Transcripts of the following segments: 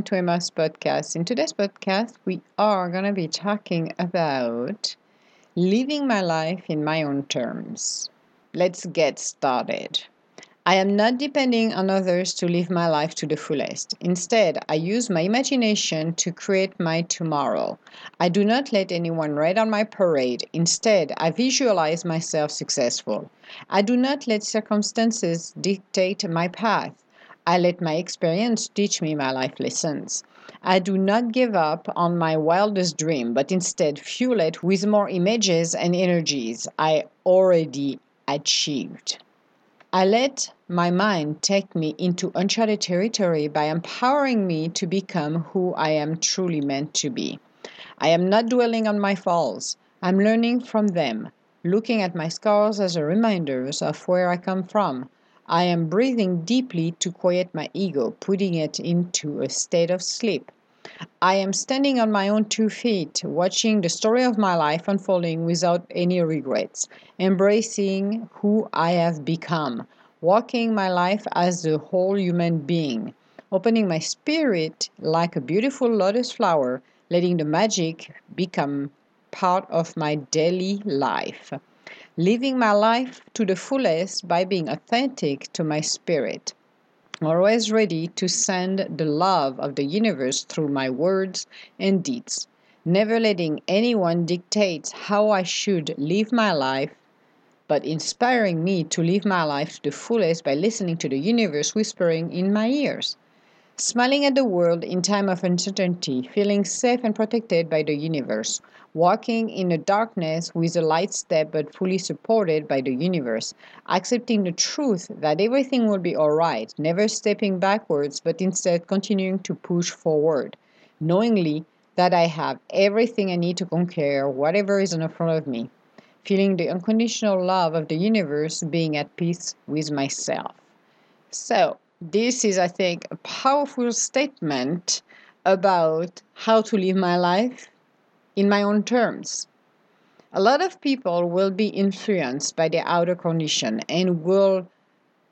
welcome to Emma's podcast. In today's podcast, we are going to be talking about living my life in my own terms. Let's get started. I am not depending on others to live my life to the fullest. Instead, I use my imagination to create my tomorrow. I do not let anyone rain on my parade. Instead, I visualize myself successful. I do not let circumstances dictate my path. I let my experience teach me my life lessons. I do not give up on my wildest dream, but instead fuel it with more images and energies I already achieved. I let my mind take me into uncharted territory by empowering me to become who I am truly meant to be. I am not dwelling on my falls. I'm learning from them, looking at my scars as a reminders of where I come from. I am breathing deeply to quiet my ego, putting it into a state of sleep. I am standing on my own two feet, watching the story of my life unfolding without any regrets, embracing who I have become, walking my life as a whole human being, opening my spirit like a beautiful lotus flower, letting the magic become part of my daily life, living my life to the fullest by being authentic to my spirit always ready to send the love of the universe through my words and deeds, never letting anyone dictate how I should live my life, but inspiring me to live my life to the fullest by listening to the universe whispering in my ears. Smiling at the world in time of uncertainty, feeling safe and protected by the universe, walking in the darkness with a light step but fully supported by the universe, accepting the truth that everything will be alright, never stepping backwards but instead continuing to push forward, knowingly that I have everything I need to conquer whatever is in front of me, feeling the unconditional love of the universe, being at peace with myself. So, this is, I think, a powerful statement about how to live my life in my own terms. A lot of people will be influenced by the outer condition and will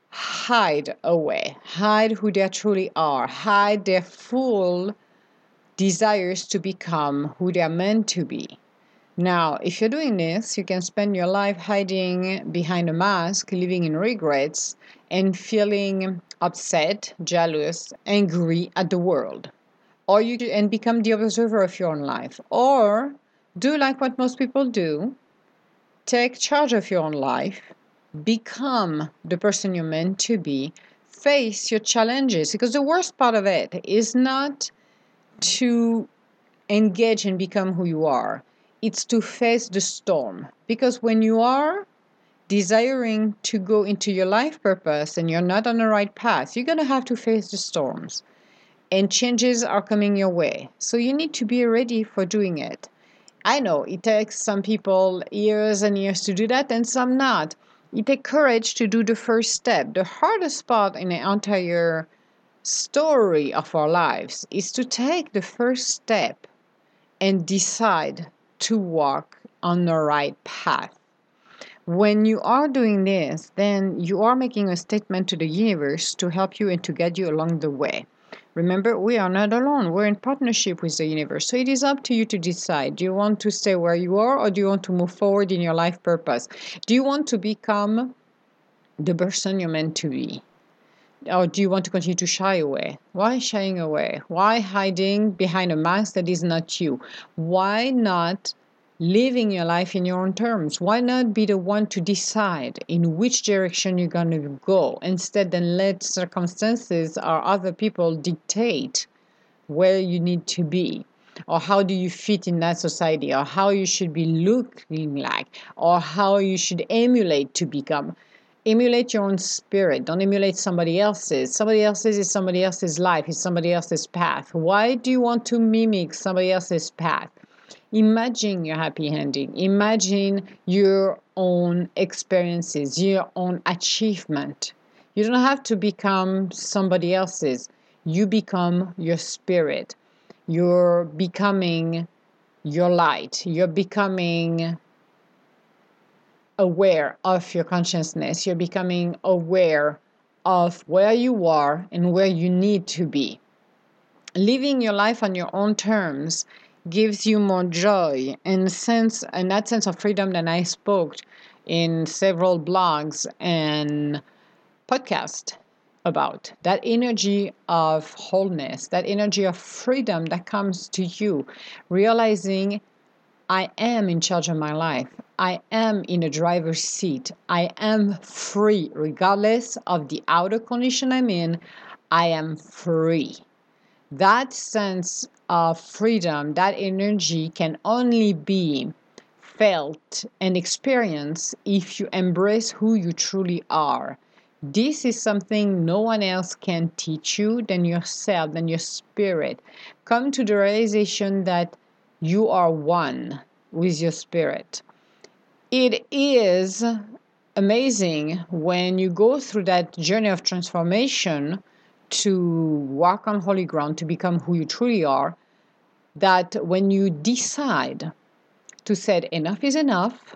hide away, hide who they truly are, hide their full desires to become who they are meant to be. Now, if you're doing this, you can spend your life hiding behind a mask, living in regrets, and feeling upset, jealous, angry at the world. Or you and become the observer of your own life. Or do like what most people do take charge of your own life become the person you're meant to be face your challenges. Because the worst part of it is not to engage and become who you are. It's to face the storm. Because when you are desiring to go into your life purpose and you're not on the right path you're going to have to face the storms and changes are coming your way. So you need to be ready for doing it. I know it takes some people years and years to do that, and some not. It takes courage to do the first step. The hardest part in the entire story of our lives is to take the first step and decide to walk on the right path. When you are doing this, then you are making a statement to the universe to help you and to guide you along the way. Remember, we are not alone. We're in partnership with the universe. So it is up to you to decide. Do you want to stay where you are or do you want to move forward in your life purpose? Do you want to become the person you're meant to be? Or do you want to continue to shy away? Why shying away? Why hiding behind a mask that is not you? Why not living your life in your own terms. Why not be the one to decide in which direction you're going to go? Instead than let circumstances or other people dictate where you need to be? Or how do you fit in that society, or how you should be looking like, or how you should emulate to become. Emulate your own spirit. Don't emulate somebody else's. Somebody else's is somebody else's life. Is somebody else's path. Why do you want to mimic somebody else's path Imagine your happy ending. Imagine your own experiences, your own achievement. You don't have to become somebody else's. You become your spirit. You're becoming your light. You're becoming aware of your consciousness. You're becoming aware of where you are and where you need to be. living your life on your own terms gives you more joy and sense and that sense of freedom that I spoke in several blogs and podcasts about that energy of wholeness, that energy of freedom that comes to you, realizing I am in charge of my life. I am in a driver's seat. I am free, regardless of the outer condition I'm in. I am free. That sense of freedom, that energy can only be felt and experienced if you embrace who you truly are this is something no one else can teach you than yourself, than your spirit. Come to the realization that you are one with your spirit. It is amazing when you go through that journey of transformation to walk on holy ground, to become who you truly are, that when you decide to say, enough is enough,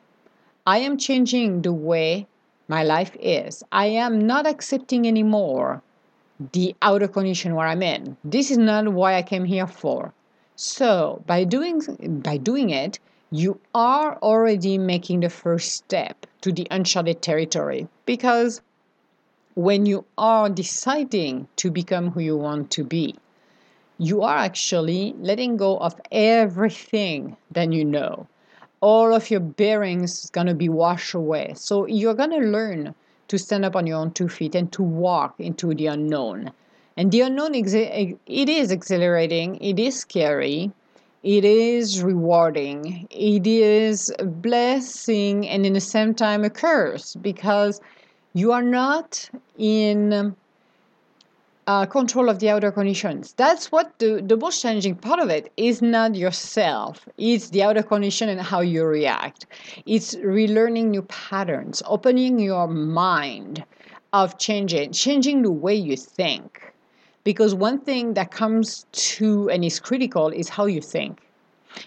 I am changing the way my life is. I am not accepting anymore the outer condition where I'm in. This is not what I came here for. So by doing by doing it, you are already making the first step to the uncharted territory because when you are deciding to become who you want to be, you are actually letting go of everything that you know all of your bearings is going to be washed away. So you're going to learn to stand up on your own two feet and to walk into the unknown. And the unknown, it is exhilarating, it is scary, it is rewarding, it is a blessing, and in the same time a curse because you are not in uh, control of the outer conditions. That's what the, the most challenging part of it is not yourself. It's the outer condition and how you react. It's relearning new patterns, opening your mind of changing, changing the way you think. Because one thing that comes to and is critical is how you think.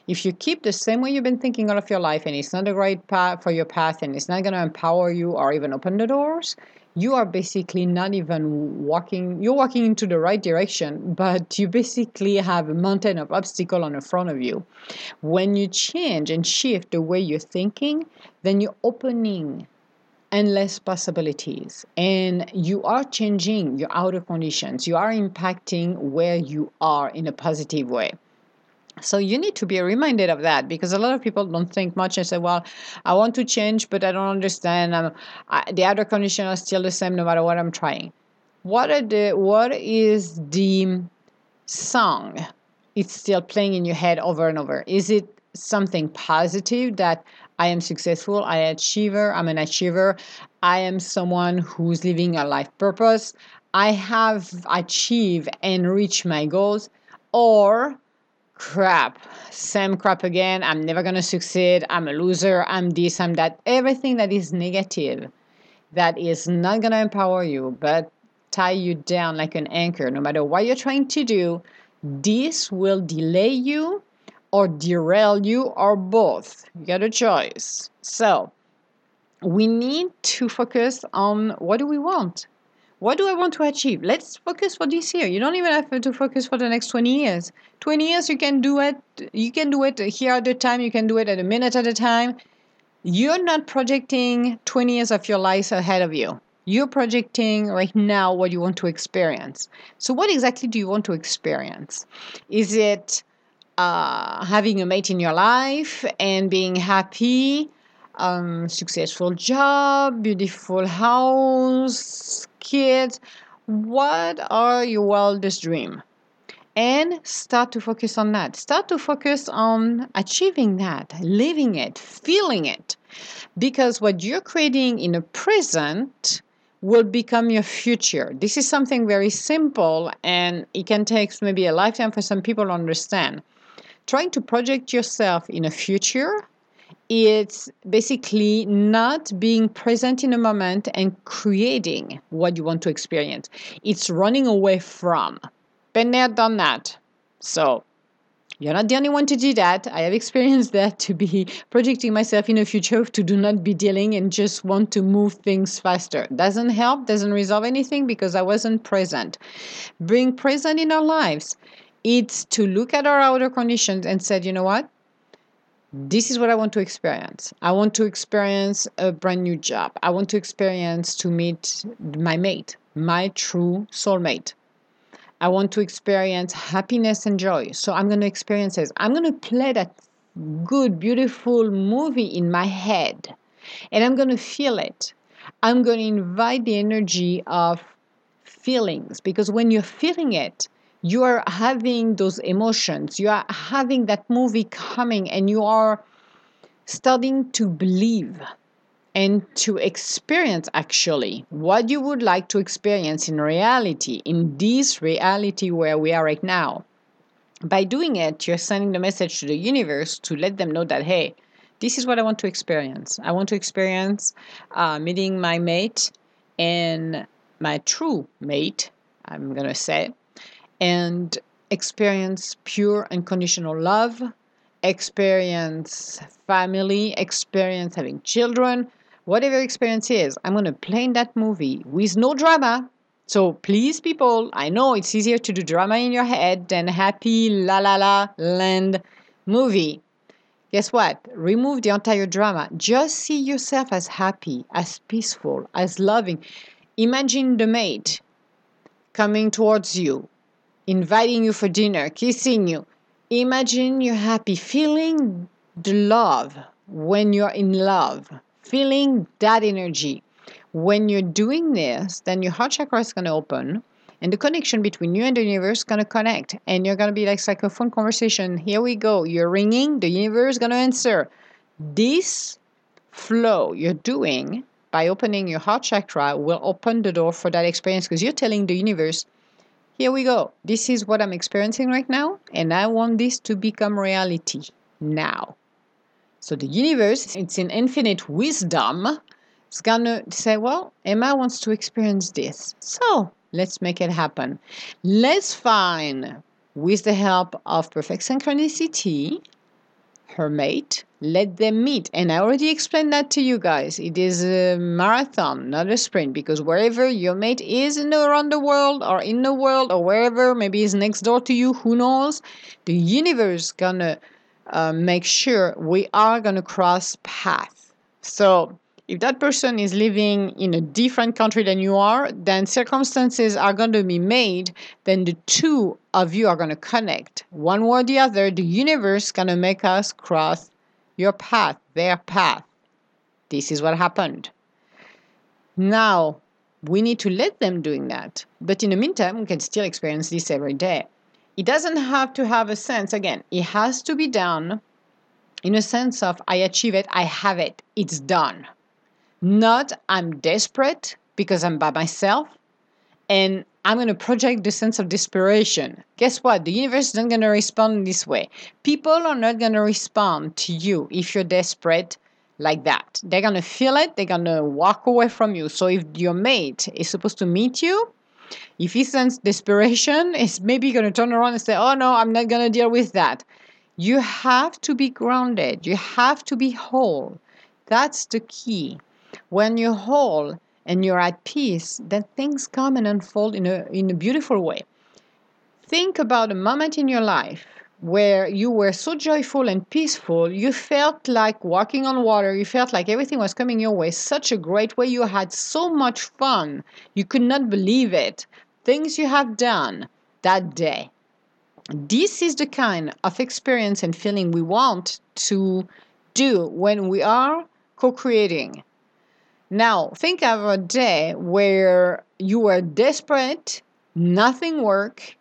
If you keep the same way you've been thinking all of your life and it's not the right path for your path and it's not going to empower you or even open the doors, you are basically not even walking you're walking into the right direction but you basically have a mountain of obstacle on the front of you. When you change and shift the way you're thinking then you're opening endless possibilities and you are changing your outer conditions. You are impacting where you are in a positive way so you need to be reminded of that because a lot of people don't think much and say, "Well, I want to change, but I don't understand. I, the other conditions are still the same no matter what I'm trying." What are the what is the song? It's still playing in your head over and over. Is it something positive that I am successful, I achiever, I'm an achiever, I am someone who's living a life purpose, I have achieved and reached my goals, or crap, same crap again. I'm never going to succeed. I'm a loser. I'm this, I'm that. Everything that is negative, that is not going to empower you, but tie you down like an anchor. No matter what you're trying to do, this will delay you or derail you or both. You got a choice. So, we need to focus on what do we want? What do I want to achieve? Let's focus for this year. You don't even have to focus for the next 20 years. 20 years you can do it you can do it here at a time, you can do it at a minute at a time. You're not projecting 20 years of your life ahead of you. You're projecting right now what you want to experience. So what exactly do you want to experience? Is it uh, having a mate in your life and being happy, um, successful job, beautiful house, kids. What are your wildest dream? And start to focus on that. Start to focus on achieving that, living it, feeling it. Because what you're creating in the present will become your future. This is something very simple and it can take maybe a lifetime for some people to understand. Trying to project yourself in a future it's basically not being present in a moment and creating what you want to experience. It's running away from. Been there, done that. So you're not the only one to do that. I have experienced that to be projecting myself in a future to do not be dealing and just want to move things faster. Doesn't help, doesn't resolve anything because I wasn't present. Being present in our lives It's to look at our outer conditions and said, you know what? This is what I want to experience. I want to experience a brand new job. I want to experience to meet my mate, my true soulmate. I want to experience happiness and joy. So I'm going to experience this. I'm going to play that good, beautiful movie in my head and I'm going to feel it. I'm going to invite the energy of feelings because when you're feeling it, you are having those emotions, you are having that movie coming, and you are starting to believe and to experience actually what you would like to experience in reality, in this reality where we are right now. By doing it, you're sending the message to the universe to let them know that, hey, this is what I want to experience. I want to experience uh, meeting my mate and my true mate, I'm going to say, and experience pure unconditional love, experience family, experience having children, whatever experience is. I'm going to play in that movie with no drama. So please, people, I know it's easier to do drama in your head than happy la la la land movie. Guess what? Remove the entire drama. Just see yourself as happy, as peaceful, as loving. Imagine the mate coming towards you, inviting you for dinner, kissing you. Imagine you're happy, feeling the love when you're in love, feeling that energy. When you're doing this, then your heart chakra is going to open and the connection between you and the universe is going to connect and you're going to be like, like a phone conversation here we go you're ringing the universe is going to answer this flow you're doing by opening your heart chakra will open the door for that experience because you're telling the universe here we go this is what i'm experiencing right now and i want this to become reality now so the universe it's in infinite wisdom it's gonna say well emma wants to experience this so Let's make it happen. Let's find, with the help of perfect synchronicity, her mate. Let them meet. And I already explained that to you guys. It is a marathon, not a sprint, because wherever your mate is in the, around the world or in the world or wherever, maybe is next door to you, who knows? The universe gonna uh, make sure we are gonna cross path. So if that person is living in a different country than you are, then circumstances are going to be made, then the two of you are going to connect. One way or the other, the universe going to make us cross your path, their path. This is what happened. Now, we need to let them doing that. But in the meantime, we can still experience this every day. It doesn't have to have a sense, again, it has to be done in a sense of I achieve it, I have it, it's done. Not I'm desperate because I'm by myself and I'm going to project the sense of desperation. Guess what? The universe isn't going to respond this way. People are not going to respond to you if you're desperate like that. They're going to feel it, they're going to walk away from you. So if your mate is supposed to meet you, if he senses desperation, it's maybe going to turn around and say, Oh no, I'm not going to deal with that. You have to be grounded, you have to be whole. That's the key. When you're whole and you're at peace, then things come and unfold in a, in a beautiful way. Think about a moment in your life where you were so joyful and peaceful, you felt like walking on water, you felt like everything was coming your way, such a great way, you had so much fun, you could not believe it. Things you have done that day. This is the kind of experience and feeling we want to do when we are co creating. Now, think of a day where you were desperate, nothing worked,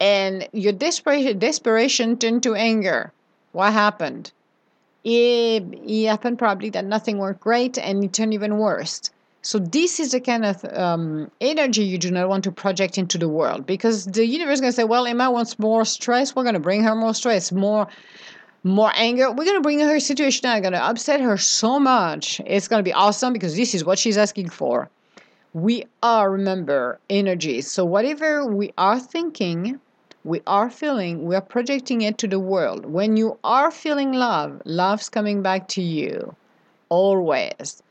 and your desperation, desperation turned to anger. What happened? It, it happened probably that nothing worked great and it turned even worse. So this is the kind of um, energy you do not want to project into the world because the universe is going to say, well, Emma wants more stress. We're going to bring her more stress, more more anger. We're going to bring her situation down. going to upset her so much. It's going to be awesome because this is what she's asking for. We are, remember, energies. So whatever we are thinking, we are feeling, we are projecting it to the world. When you are feeling love, love's coming back to you. Always.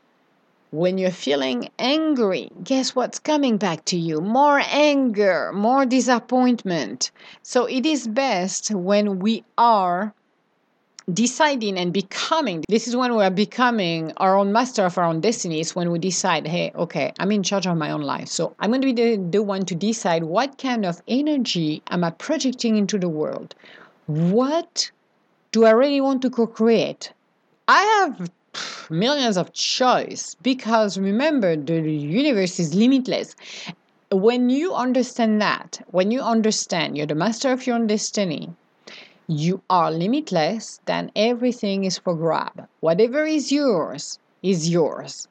When you're feeling angry, guess what's coming back to you? More anger, more disappointment. So it is best when we are deciding and becoming. This is when we are becoming our own master of our own destinies when we decide hey okay i'm in charge of my own life. So i'm going to be the, the one to decide what kind of energy am i projecting into the world. What do i really want to co-create? I have millions of choice because remember the universe is limitless. When you understand that when you understand you're the master of your own destiny you are limitless, then everything is for grab. Whatever is yours is yours.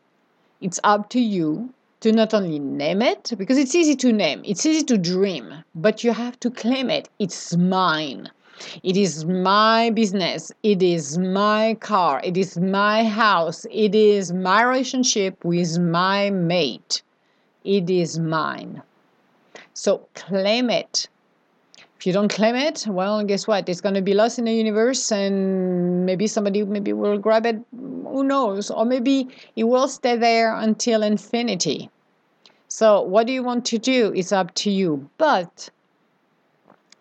It's up to you to not only name it, because it's easy to name, it's easy to dream, but you have to claim it. It's mine. It is my business. It is my car. It is my house. It is my relationship with my mate. It is mine. So claim it if you don't claim it, well, guess what? It's going to be lost in the universe, and maybe somebody maybe will grab it. Who knows? Or maybe it will stay there until infinity. So, what do you want to do? It's up to you. But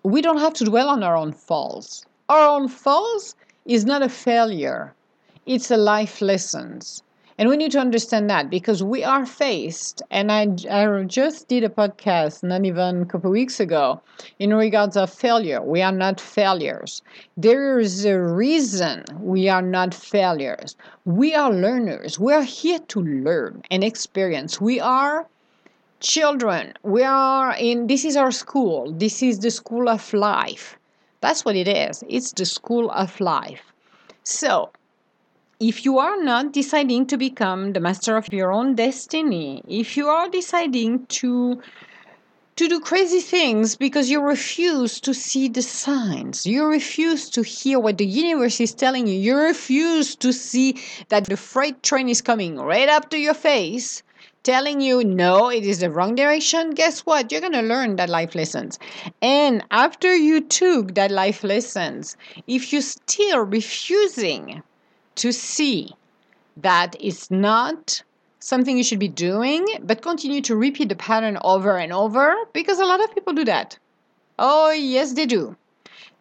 we don't have to dwell on our own falls. Our own falls is not a failure. It's a life lessons. And we need to understand that because we are faced, and I, I just did a podcast not even a couple weeks ago in regards of failure. We are not failures. There is a reason we are not failures. We are learners. We are here to learn and experience. We are children. We are in, this is our school. This is the school of life. That's what it is. It's the school of life. So, if you are not deciding to become the master of your own destiny, if you are deciding to to do crazy things because you refuse to see the signs. You refuse to hear what the universe is telling you. You refuse to see that the freight train is coming right up to your face, telling you, no, it is the wrong direction. Guess what? You're going to learn that life lessons. And after you took that life lessons, if you're still refusing to see that it's not something you should be doing, but continue to repeat the pattern over and over because a lot of people do that. Oh, yes, they do.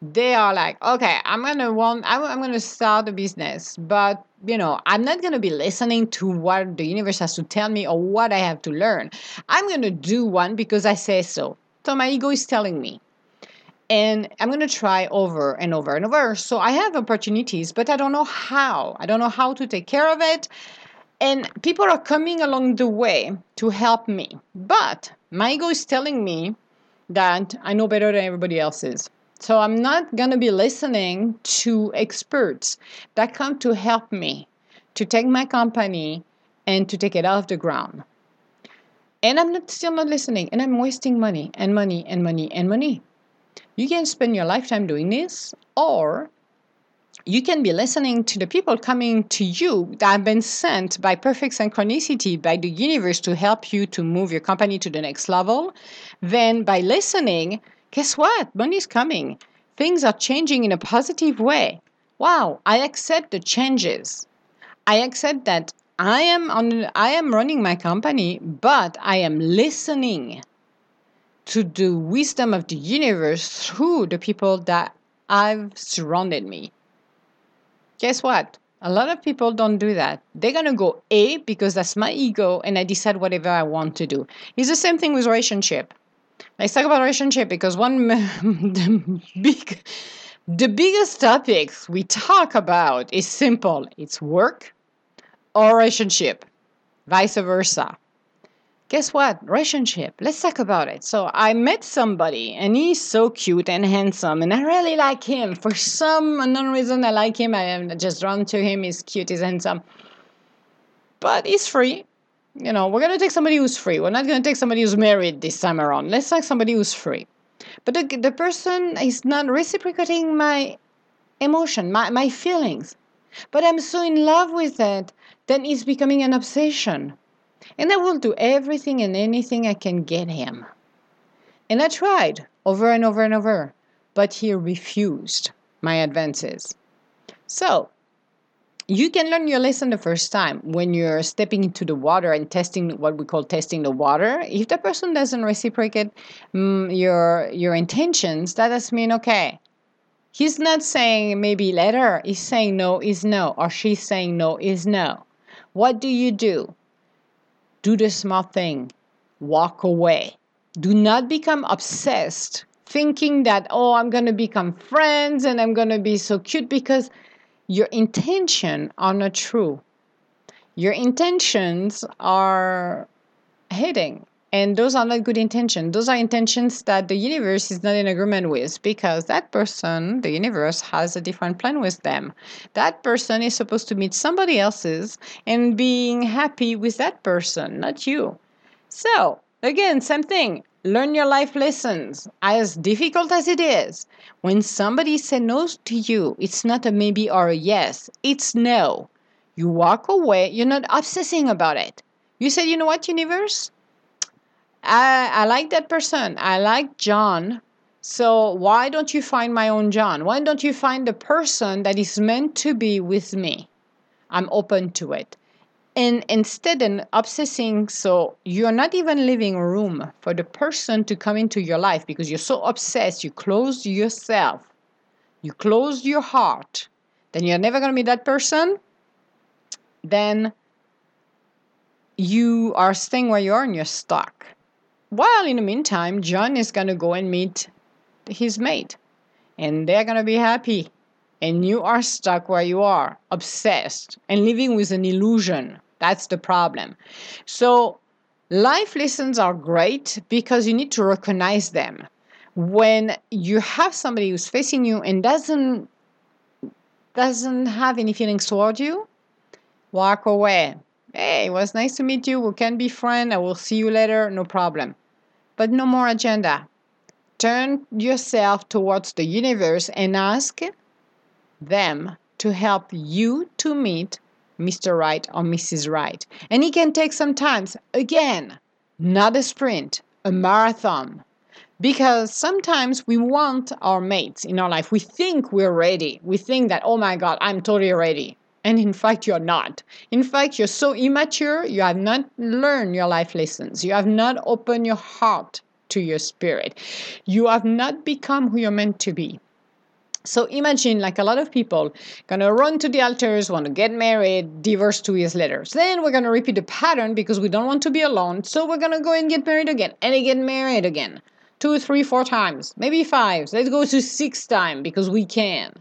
They are like, okay, I'm gonna want, I'm, I'm gonna start a business, but you know, I'm not gonna be listening to what the universe has to tell me or what I have to learn. I'm gonna do one because I say so. So my ego is telling me and I'm going to try over and over and over. So I have opportunities, but I don't know how. I don't know how to take care of it. And people are coming along the way to help me. But my ego is telling me that I know better than everybody else is. So I'm not going to be listening to experts that come to help me to take my company and to take it off the ground. And I'm not, still not listening, and I'm wasting money and money and money and money. You can spend your lifetime doing this, or you can be listening to the people coming to you that have been sent by perfect synchronicity by the universe to help you to move your company to the next level. Then, by listening, guess what? Money's coming. Things are changing in a positive way. Wow, I accept the changes. I accept that I am on I am running my company, but I am listening to the wisdom of the universe through the people that I've surrounded me. Guess what? A lot of people don't do that. They're gonna go A because that's my ego and I decide whatever I want to do. It's the same thing with relationship. Let's talk about relationship because one the big the biggest topics we talk about is simple. It's work or relationship, vice versa guess what? Relationship. Let's talk about it. So I met somebody and he's so cute and handsome and I really like him. For some unknown reason I like him. I am just drawn to him. He's cute, he's handsome. But he's free. You know, we're gonna take somebody who's free. We're not gonna take somebody who's married this time around. Let's take somebody who's free. But the, the person is not reciprocating my emotion, my, my feelings. But I'm so in love with it, then it's becoming an obsession and I will do everything and anything I can get him. And I tried over and over and over, but he refused my advances. So, you can learn your lesson the first time when you're stepping into the water and testing what we call testing the water. If the person doesn't reciprocate um, your your intentions, that does mean okay. He's not saying maybe later. He's saying no is no, or she's saying no is no. What do you do? Do the small thing. Walk away. Do not become obsessed thinking that, oh, I'm going to become friends and I'm going to be so cute because your intention are not true. Your intentions are hitting. And those are not good intentions. Those are intentions that the universe is not in agreement with because that person, the universe, has a different plan with them. That person is supposed to meet somebody else's and being happy with that person, not you. So, again, same thing. Learn your life lessons, as difficult as it is. When somebody says no to you, it's not a maybe or a yes, it's no. You walk away, you're not obsessing about it. You said, you know what, universe? I, I like that person. I like John. So why don't you find my own John? Why don't you find the person that is meant to be with me? I'm open to it and instead of obsessing so you're not even leaving room for the person to come into your life because you're so obsessed you close yourself you close your heart then you're never going to meet that person then you are staying where you are and you're stuck while in the meantime john is going to go and meet his mate and they're going to be happy and you are stuck where you are, obsessed, and living with an illusion. That's the problem. So, life lessons are great because you need to recognize them. When you have somebody who's facing you and doesn't doesn't have any feelings toward you, walk away. Hey, it was nice to meet you. We can be friends. I will see you later. No problem. But no more agenda. Turn yourself towards the universe and ask them to help you to meet Mr. Right or Mrs. Right. And it can take some time. Again, not a sprint, a marathon. Because sometimes we want our mates in our life. We think we're ready. We think that, oh my God, I'm totally ready. And in fact, you're not. In fact, you're so immature, you have not learned your life lessons. You have not opened your heart to your spirit. You have not become who you're meant to be. So imagine like a lot of people gonna run to the altars, want to get married, divorce two years later. So then we're gonna repeat the pattern because we don't want to be alone. So we're gonna go and get married again and get married again. Two, three, four times, maybe five. Let's go to six times because we can.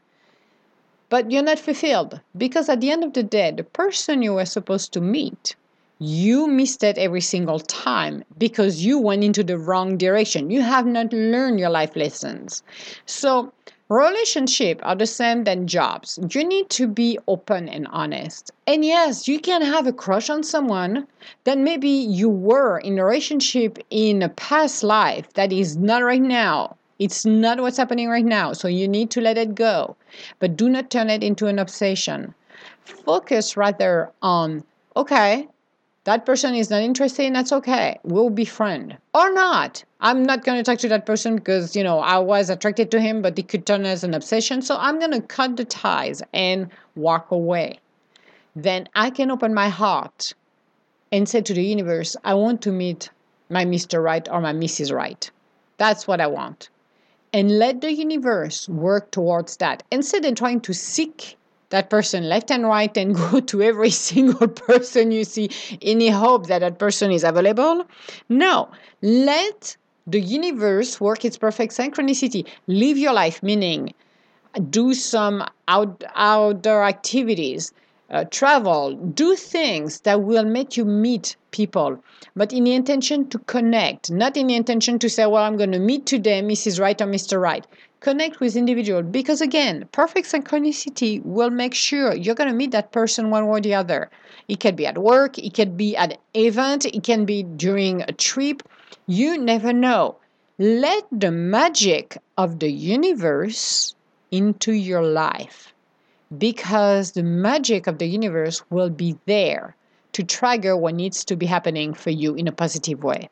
But you're not fulfilled because at the end of the day, the person you were supposed to meet, you missed it every single time because you went into the wrong direction. You have not learned your life lessons. So Relationships are the same than jobs. You need to be open and honest. And yes, you can have a crush on someone that maybe you were in a relationship in a past life that is not right now. It's not what's happening right now. So you need to let it go. But do not turn it into an obsession. Focus rather on, okay, that person is not interested and that's okay we'll be friend or not i'm not going to talk to that person because you know i was attracted to him but it could turn as an obsession so i'm going to cut the ties and walk away then i can open my heart and say to the universe i want to meet my mr right or my mrs right that's what i want and let the universe work towards that instead of trying to seek that person left and right and go to every single person you see in the hope that that person is available. No, let the universe work its perfect synchronicity. Live your life, meaning do some out, outdoor activities, uh, travel, do things that will make you meet people, but in the intention to connect, not in the intention to say, well, I'm going to meet today Mrs. Right or Mr. Right connect with individual because again perfect synchronicity will make sure you're going to meet that person one way or the other it can be at work it can be at an event it can be during a trip you never know let the magic of the universe into your life because the magic of the universe will be there to trigger what needs to be happening for you in a positive way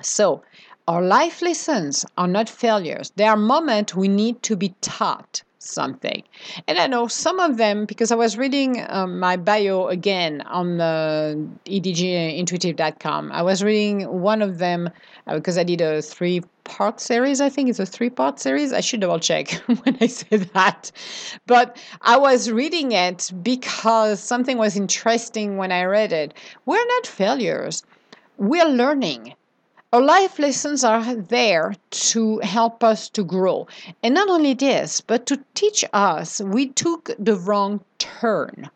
so our life lessons are not failures. They are moments we need to be taught. Something. And I know some of them because I was reading um, my bio again on the edgintuitive.com. I was reading one of them uh, because I did a three part series. I think it's a three part series. I should double check when I say that. But I was reading it because something was interesting when I read it. We're not failures, we're learning our life lessons are there to help us to grow. And not only this, but to teach us we took the wrong turn.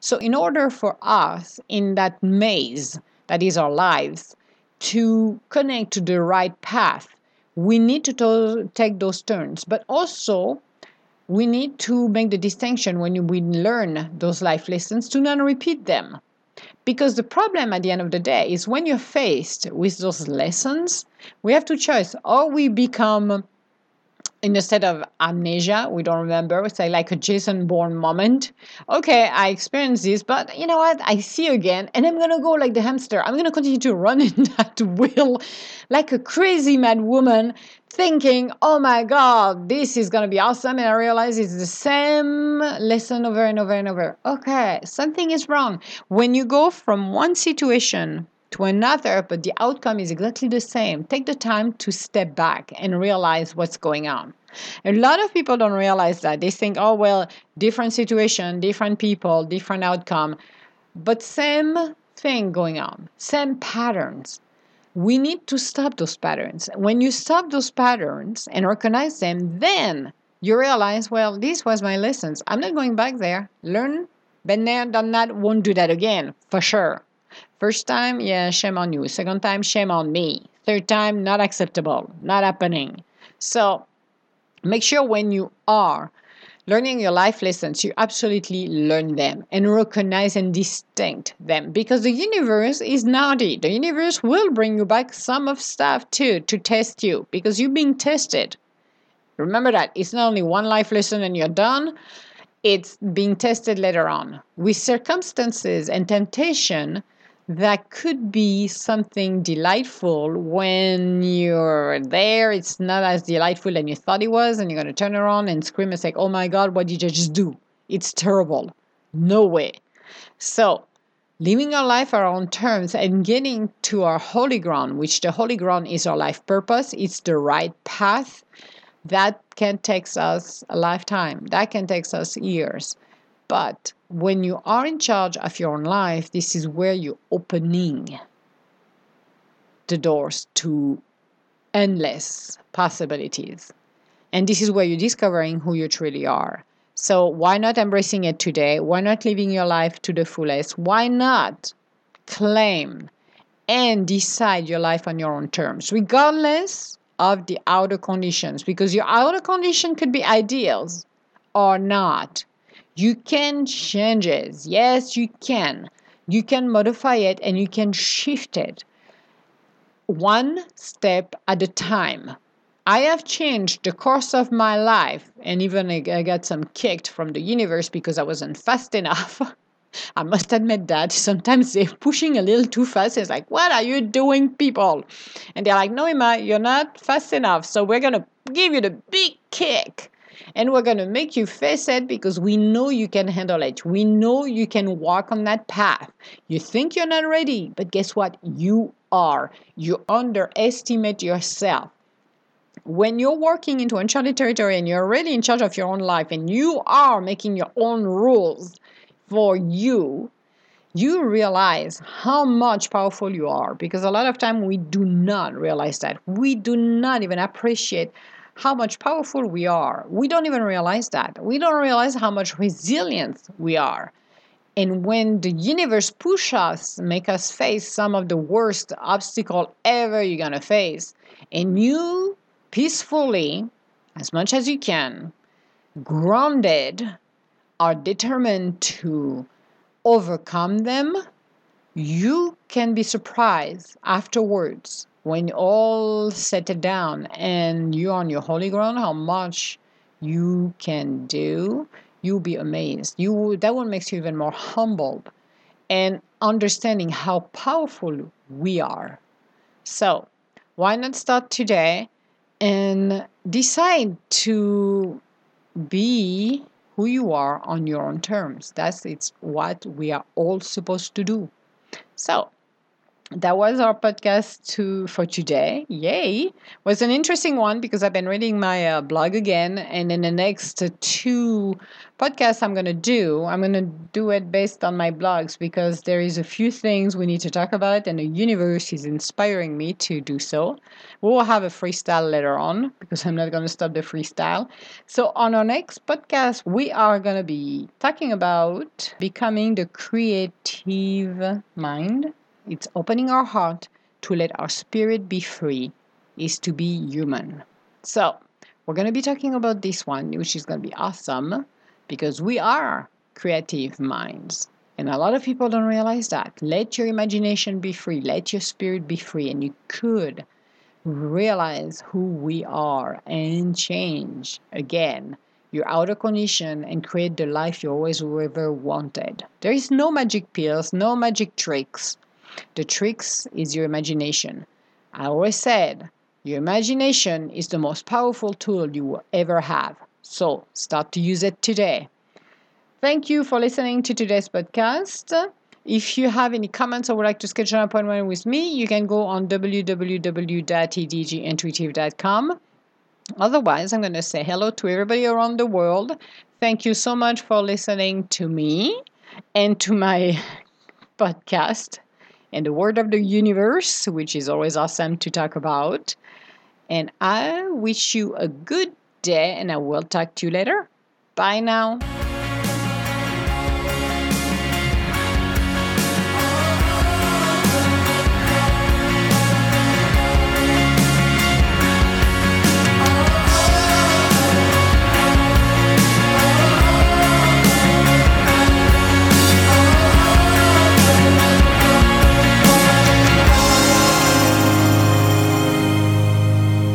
So, in order for us in that maze that is our lives to connect to the right path, we need to to- take those turns. But also, we need to make the distinction when we learn those life lessons to not repeat them. Because the problem at the end of the day is when you're faced with those lessons, we have to choose or we become in a state of amnesia, we don't remember, it's like a Jason Bourne moment. Okay, I experienced this, but you know what? I see again, and I'm gonna go like the hamster. I'm gonna continue to run in that wheel like a crazy mad woman, thinking, oh my god, this is gonna be awesome. And I realize it's the same lesson over and over and over. Okay, something is wrong. When you go from one situation to another, but the outcome is exactly the same. Take the time to step back and realize what's going on. A lot of people don't realize that. They think, oh, well, different situation, different people, different outcome, but same thing going on, same patterns. We need to stop those patterns. When you stop those patterns and recognize them, then you realize, well, this was my lessons. I'm not going back there. Learn, been there, done that, won't do that again, for sure. First time, yeah, shame on you. Second time, shame on me. Third time, not acceptable, not happening. So make sure when you are learning your life lessons, you absolutely learn them and recognize and distinct them because the universe is naughty. The universe will bring you back some of stuff too to test you because you're being tested. Remember that it's not only one life lesson and you're done it's being tested later on with circumstances and temptation that could be something delightful when you're there. It's not as delightful as you thought it was, and you're going to turn around and scream and say, Oh my God, what did you just do? It's terrible. No way. So, living our life our own terms and getting to our holy ground, which the holy ground is our life purpose, it's the right path. That can take us a lifetime, that can take us years. But when you are in charge of your own life, this is where you're opening the doors to endless possibilities. And this is where you're discovering who you truly are. So, why not embracing it today? Why not living your life to the fullest? Why not claim and decide your life on your own terms, regardless of the outer conditions? Because your outer condition could be ideals or not. You can change it. Yes, you can. You can modify it and you can shift it one step at a time. I have changed the course of my life, and even I got some kicked from the universe because I wasn't fast enough. I must admit that sometimes they're pushing a little too fast. It's like, what are you doing, people? And they're like, no, Emma, you're not fast enough. So we're going to give you the big kick. And we're going to make you face it because we know you can handle it. We know you can walk on that path. You think you're not ready, but guess what? You are. You underestimate yourself when you're working into uncharted territory and you're really in charge of your own life and you are making your own rules for you, you realize how much powerful you are because a lot of time we do not realize that. We do not even appreciate how much powerful we are. We don't even realize that. We don't realize how much resilience we are. And when the universe push us, make us face some of the worst obstacle ever you're gonna face, and you peacefully, as much as you can, grounded, are determined to overcome them, you can be surprised afterwards when you all settle down and you're on your holy ground how much you can do you'll be amazed you that one makes you even more humbled and understanding how powerful we are so why not start today and decide to be who you are on your own terms. That's it's what we are all supposed to do. So that was our podcast to for today. Yay! Was an interesting one because I've been reading my uh, blog again, and in the next two podcasts I'm going to do, I'm going to do it based on my blogs because there is a few things we need to talk about, and the universe is inspiring me to do so. We will have a freestyle later on because I'm not going to stop the freestyle. So on our next podcast, we are going to be talking about becoming the creative mind it's opening our heart to let our spirit be free, is to be human. So, we're going to be talking about this one, which is going to be awesome because we are creative minds. And a lot of people don't realize that. Let your imagination be free, let your spirit be free, and you could realize who we are and change again your outer condition and create the life you always ever wanted. There is no magic pills, no magic tricks. The tricks is your imagination. I always said, your imagination is the most powerful tool you will ever have. So start to use it today. Thank you for listening to today's podcast. If you have any comments or would like to schedule an appointment with me, you can go on www.edgintuitive.com. Otherwise, I'm going to say hello to everybody around the world. Thank you so much for listening to me and to my podcast and the word of the universe, which is always awesome to talk about. And I wish you a good day, and I will talk to you later. Bye now.